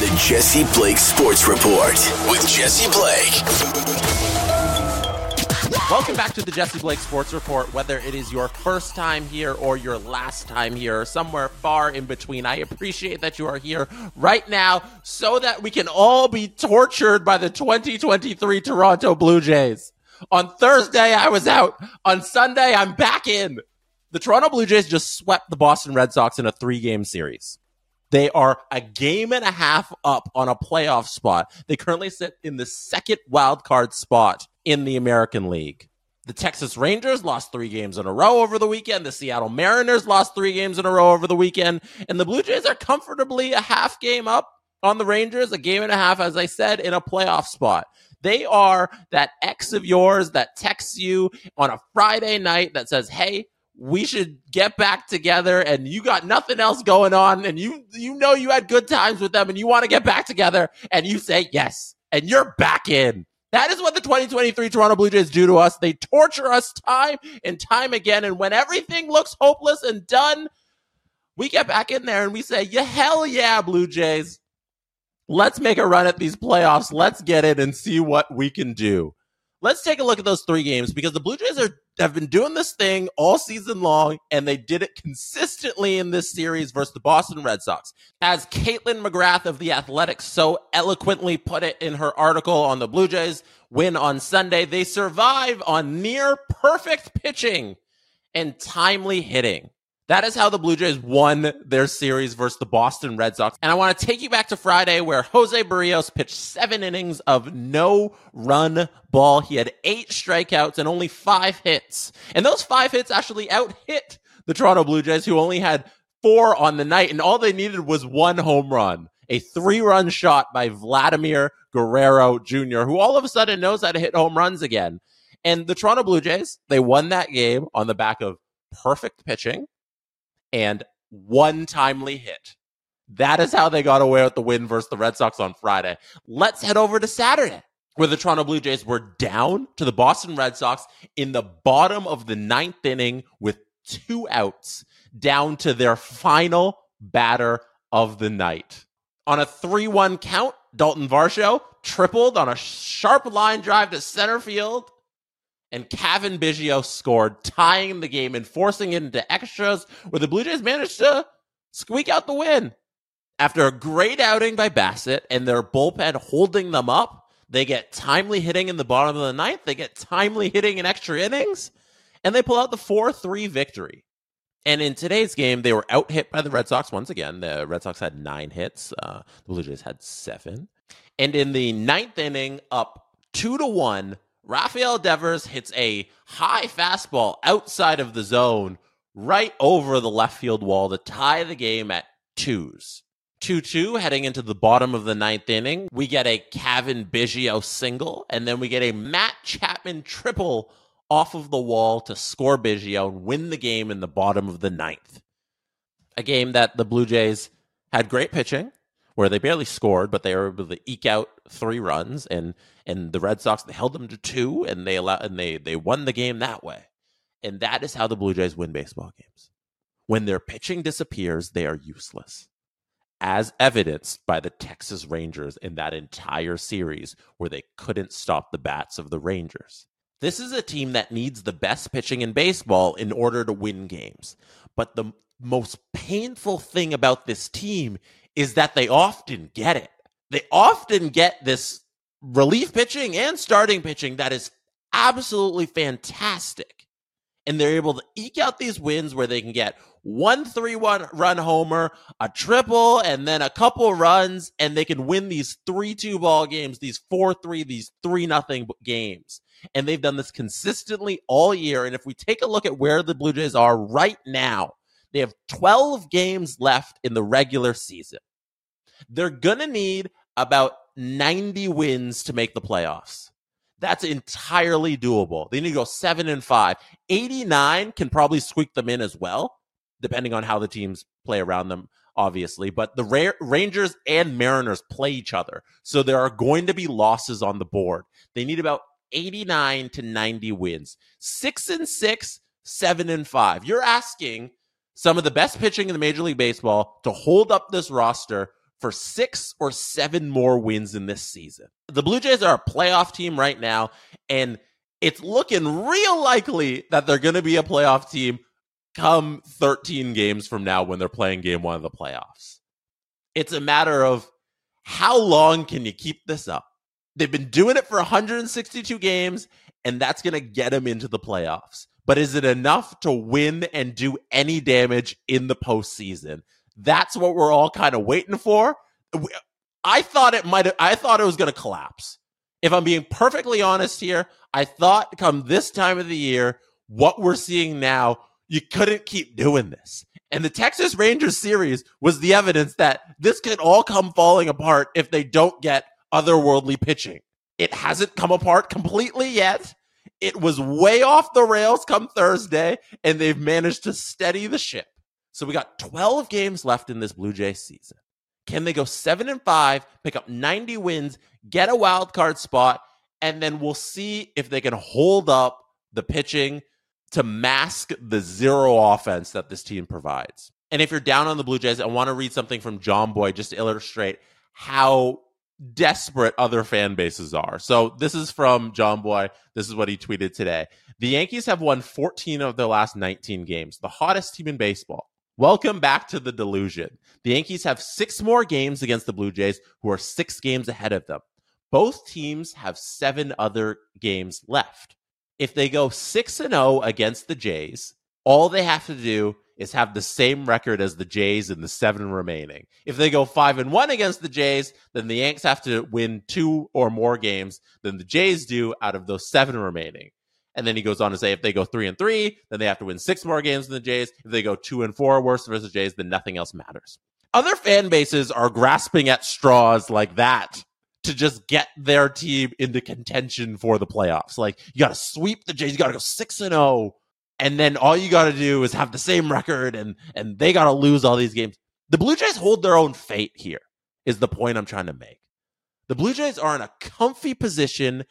The Jesse Blake Sports Report with Jesse Blake. Welcome back to the Jesse Blake Sports Report. Whether it is your first time here or your last time here or somewhere far in between, I appreciate that you are here right now so that we can all be tortured by the 2023 Toronto Blue Jays. On Thursday, I was out. On Sunday, I'm back in. The Toronto Blue Jays just swept the Boston Red Sox in a three game series. They are a game and a half up on a playoff spot. They currently sit in the second wild card spot in the American League. The Texas Rangers lost three games in a row over the weekend. The Seattle Mariners lost three games in a row over the weekend. And the Blue Jays are comfortably a half game up on the Rangers, a game and a half, as I said, in a playoff spot. They are that ex of yours that texts you on a Friday night that says, Hey, we should get back together and you got nothing else going on and you you know you had good times with them and you want to get back together and you say yes and you're back in that is what the 2023 Toronto Blue Jays do to us. They torture us time and time again. And when everything looks hopeless and done, we get back in there and we say, yeah, hell yeah, Blue Jays. Let's make a run at these playoffs. Let's get it and see what we can do. Let's take a look at those three games because the Blue Jays are have been doing this thing all season long, and they did it consistently in this series versus the Boston Red Sox. As Kaitlyn McGrath of The Athletic so eloquently put it in her article on the Blue Jays win on Sunday, they survive on near perfect pitching and timely hitting. That is how the Blue Jays won their series versus the Boston Red Sox. And I want to take you back to Friday where Jose Berrios pitched seven innings of no run ball. He had eight strikeouts and only five hits. And those five hits actually out hit the Toronto Blue Jays, who only had four on the night. And all they needed was one home run, a three run shot by Vladimir Guerrero Jr., who all of a sudden knows how to hit home runs again. And the Toronto Blue Jays, they won that game on the back of perfect pitching and one timely hit. That is how they got away with the win versus the Red Sox on Friday. Let's head over to Saturday, where the Toronto Blue Jays were down to the Boston Red Sox in the bottom of the ninth inning with two outs, down to their final batter of the night. On a 3 1 count, Dalton Varsho tripled on a sharp line drive to center field and Cavan Biggio scored, tying the game and forcing it into extras, where the Blue Jays managed to squeak out the win. After a great outing by Bassitt and their bullpen holding them up, they get timely hitting in the bottom of the ninth. They get timely hitting in extra innings, and they pull out the 4 3 victory. And in today's game, they were out hit by the Red Sox once again. The Red Sox had nine hits, uh, the Blue Jays had seven. And in the ninth inning, up two to one, Rafael Devers hits a high fastball outside of the zone right over the left field wall to tie the game at twos. 2 2 heading into the bottom of the ninth inning. We get a Cavan Biggio single, and then we get a Matt Chapman triple off of the wall to score Biggio and win the game in the bottom of the ninth. A game that the Blue Jays had great pitching, where they barely scored, but they were able to eke out three runs, and and the Red Sox they held them to two, and they allowed and they they won the game that way. And that is how the Blue Jays win baseball games. When their pitching disappears, they are useless. As evidenced by the Texas Rangers in that entire series where they couldn't stop the bats of the Rangers. This is a team that needs the best pitching in baseball in order to win games. But the most painful thing about this team is that they often get it. They often get this relief pitching and starting pitching that is absolutely fantastic. And they're able to eke out these wins where they can get one three one run homer, a triple, and then a couple runs, and they can win these three two ball games, these four three, these three nothing games. And they've done this consistently all year. And if we take a look at where the Blue Jays are right now, they have 12 games left in the regular season. They're going to need about 90 wins to make the playoffs. That's entirely doable. They need to go seven and five. 89 can probably squeak them in as well, depending on how the teams play around them, obviously. But the Ra- Rangers and Mariners play each other. So there are going to be losses on the board. They need about 89 to 90 wins. Six and six, seven and five. You're asking some of the best pitching in the Major League Baseball to hold up this roster for six or seven more wins in this season. The Blue Jays are a playoff team right now, and it's looking real likely that they're going to be a playoff team come 13 games from now when they're playing game one of the playoffs. It's a matter of how long can you keep this up? They've been doing it for 162 games, and that's going to get them into the playoffs. But is it enough to win and do any damage in the postseason? That's what we're all kind of waiting for. I thought it might I thought it was going to collapse. If I'm being perfectly honest here, I thought come this time of the year, what we're seeing now, you couldn't keep doing this. And the Texas Rangers series was the evidence that this could all come falling apart if they don't get otherworldly pitching. It hasn't come apart completely yet. It was way off the rails come Thursday, and they've managed to steady the ship. So we got 12 games left in this Blue Jays season. Can they go seven and five, pick up 90 wins, get a wild card spot, and then we'll see if they can hold up the pitching to mask the zero offense that this team provides. And if you're down on the Blue Jays, I want to read something from Jomboy just to illustrate how desperate other fan bases are. So this is from Jomboy. This is what he tweeted today. The Yankees have won 14 of their last 19 games, the hottest team in baseball. Welcome back to the delusion. The Yankees have six more games against the Blue Jays, who are six games ahead of them. Both teams have seven other games left. If they go 6 and 0 against the Jays, all they have to do is have the same record as the Jays in the seven remaining. If they go 5 and 1 against the Jays, then the Yanks have to win two or more games than the Jays do out of those seven remaining. And then he goes on to say if they go three and three, then they have to win six more games than the Jays. If they go two and four worse versus the Jays, then nothing else matters. Other fan bases are grasping at straws like that to just get their team into contention for the playoffs. Like you got to sweep the Jays, you got to go six and zero, oh, and then all you got to do is have the same record, and and they got to lose all these games. The Blue Jays hold their own fate here. Is the point I'm trying to make. The Blue Jays are in a comfy position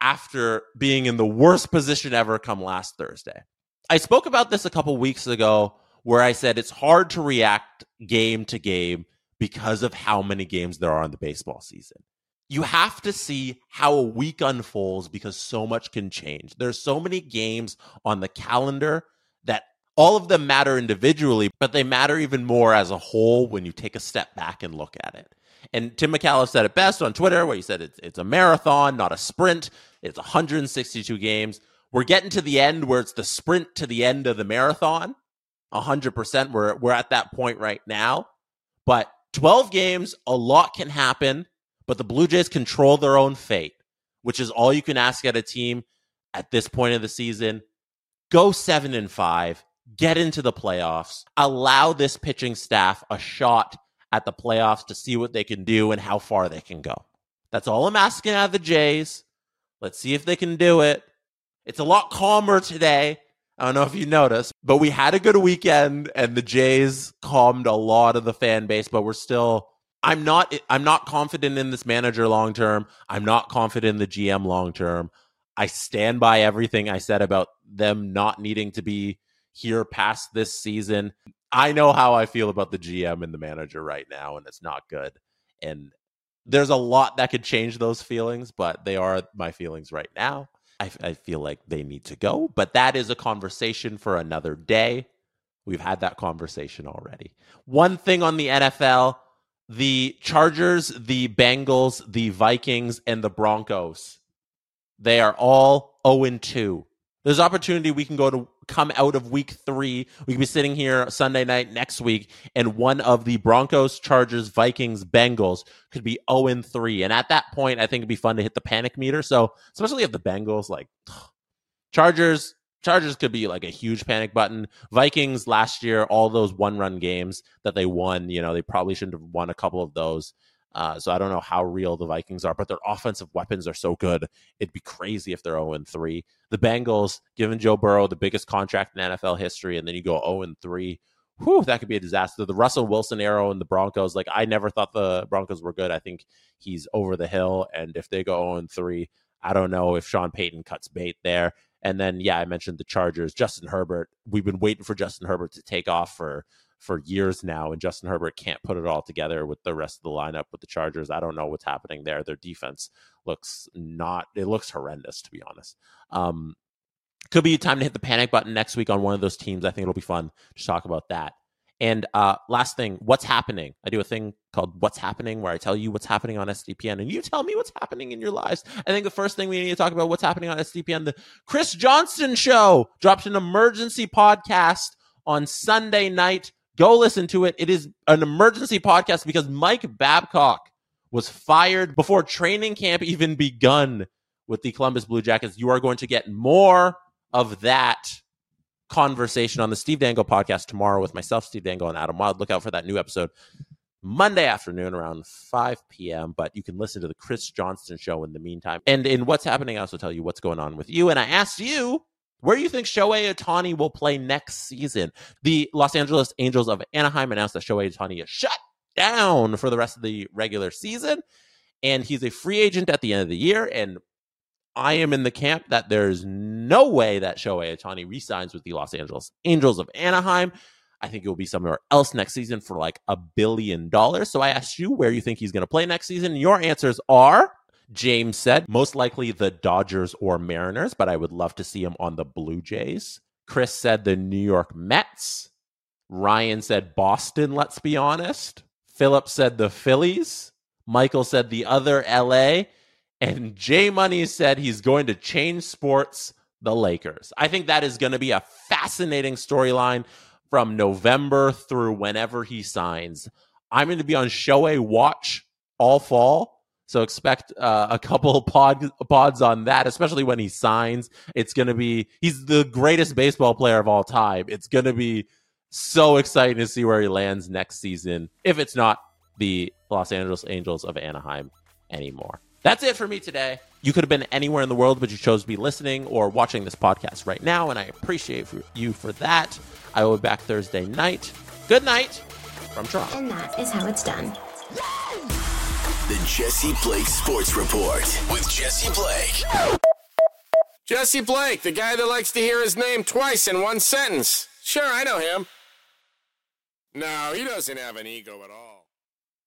after being in the worst position ever come last Thursday. I spoke about this a couple weeks ago where I said it's hard to react game to game because of how many games there are in the baseball season. You have to see how a week unfolds because so much can change. There's so many games on the calendar that all of them matter individually, but they matter even more as a whole when you take a step back and look at it. And Tim Micallef said it best on Twitter, where he said it's, it's a marathon, not a sprint. It's 162 games. We're getting to the end where it's the sprint to the end of the marathon. 100%. We're, we're at that point right now. But 12 games, a lot can happen, but the Blue Jays control their own fate, which is all you can ask at a team at this point of the season. Go seven and five, get into the playoffs, allow this pitching staff a shot at the playoffs to see what they can do and how far they can go. That's all I'm asking out of the Jays. Let's see if they can do it. It's a lot calmer today. I don't know if you noticed, but we had a good weekend and the Jays calmed a lot of the fan base, but we're still I'm not I'm not confident in this manager long term. I'm not confident in the GM long term. I stand by everything I said about them not needing to be here past this season. I know how I feel about the GM and the manager right now, and it's not good. And there's a lot that could change those feelings, but they are my feelings right now. I, I feel like they need to go, but that is a conversation for another day. We've had that conversation already. One thing on the NFL the Chargers, the Bengals, the Vikings, and the Broncos, they are all 0 2 there's opportunity we can go to come out of week three. We can be sitting here Sunday night next week, and one of the Broncos, Chargers, Vikings, Bengals could be 0 3. And at that point, I think it'd be fun to hit the panic meter. So, especially if the Bengals, like Chargers, Chargers could be like a huge panic button. Vikings last year, all those one run games that they won, you know, they probably shouldn't have won a couple of those. Uh, so I don't know how real the Vikings are, but their offensive weapons are so good. It'd be crazy if they're 0 3. The Bengals, given Joe Burrow the biggest contract in NFL history, and then you go 0 3. Whew, that could be a disaster. The Russell Wilson arrow and the Broncos, like I never thought the Broncos were good. I think he's over the hill. And if they go 0 3, I don't know if Sean Payton cuts bait there. And then, yeah, I mentioned the Chargers. Justin Herbert. We've been waiting for Justin Herbert to take off for for years now, and Justin Herbert can't put it all together with the rest of the lineup with the Chargers. I don't know what's happening there. Their defense looks not. It looks horrendous, to be honest. Um, could be time to hit the panic button next week on one of those teams. I think it'll be fun to talk about that. And uh, last thing, what's happening? I do a thing called What's Happening where I tell you what's happening on SDPN and you tell me what's happening in your lives. I think the first thing we need to talk about what's happening on SDPN, the Chris Johnston show dropped an emergency podcast on Sunday night. Go listen to it. It is an emergency podcast because Mike Babcock was fired before training camp even begun with the Columbus Blue Jackets. You are going to get more of that conversation on the Steve Dangle podcast tomorrow with myself, Steve Dangle, and Adam Wylde. Look out for that new episode Monday afternoon around 5 p.m. But you can listen to the Chris Johnston show in the meantime. And in what's happening, I also tell you what's going on with you. And I asked you where you think Shohei Ohtani will play next season. The Los Angeles Angels of Anaheim announced that Shohei Ohtani is shut down for the rest of the regular season. And he's a free agent at the end of the year. And I am in the camp that there's no way that Shohei Ohtani resigns with the Los Angeles Angels of Anaheim. I think it will be somewhere else next season for like a billion dollars. So I asked you where you think he's going to play next season. Your answers are James said most likely the Dodgers or Mariners, but I would love to see him on the Blue Jays. Chris said the New York Mets. Ryan said Boston, let's be honest. Philip said the Phillies. Michael said the other LA. And Jay Money said he's going to change sports, the Lakers. I think that is going to be a fascinating storyline from November through whenever he signs. I'm going to be on Shohei Watch all fall. So expect uh, a couple pod, pods on that, especially when he signs. It's going to be, he's the greatest baseball player of all time. It's going to be so exciting to see where he lands next season, if it's not the Los Angeles Angels of Anaheim anymore. That's it for me today. You could have been anywhere in the world, but you chose to be listening or watching this podcast right now, and I appreciate you for that. I will be back Thursday night. Good night from Toronto. And that is how it's done. The Jesse Blake Sports Report with Jesse Blake. Jesse Blake, the guy that likes to hear his name twice in one sentence. Sure, I know him. No, he doesn't have an ego at all.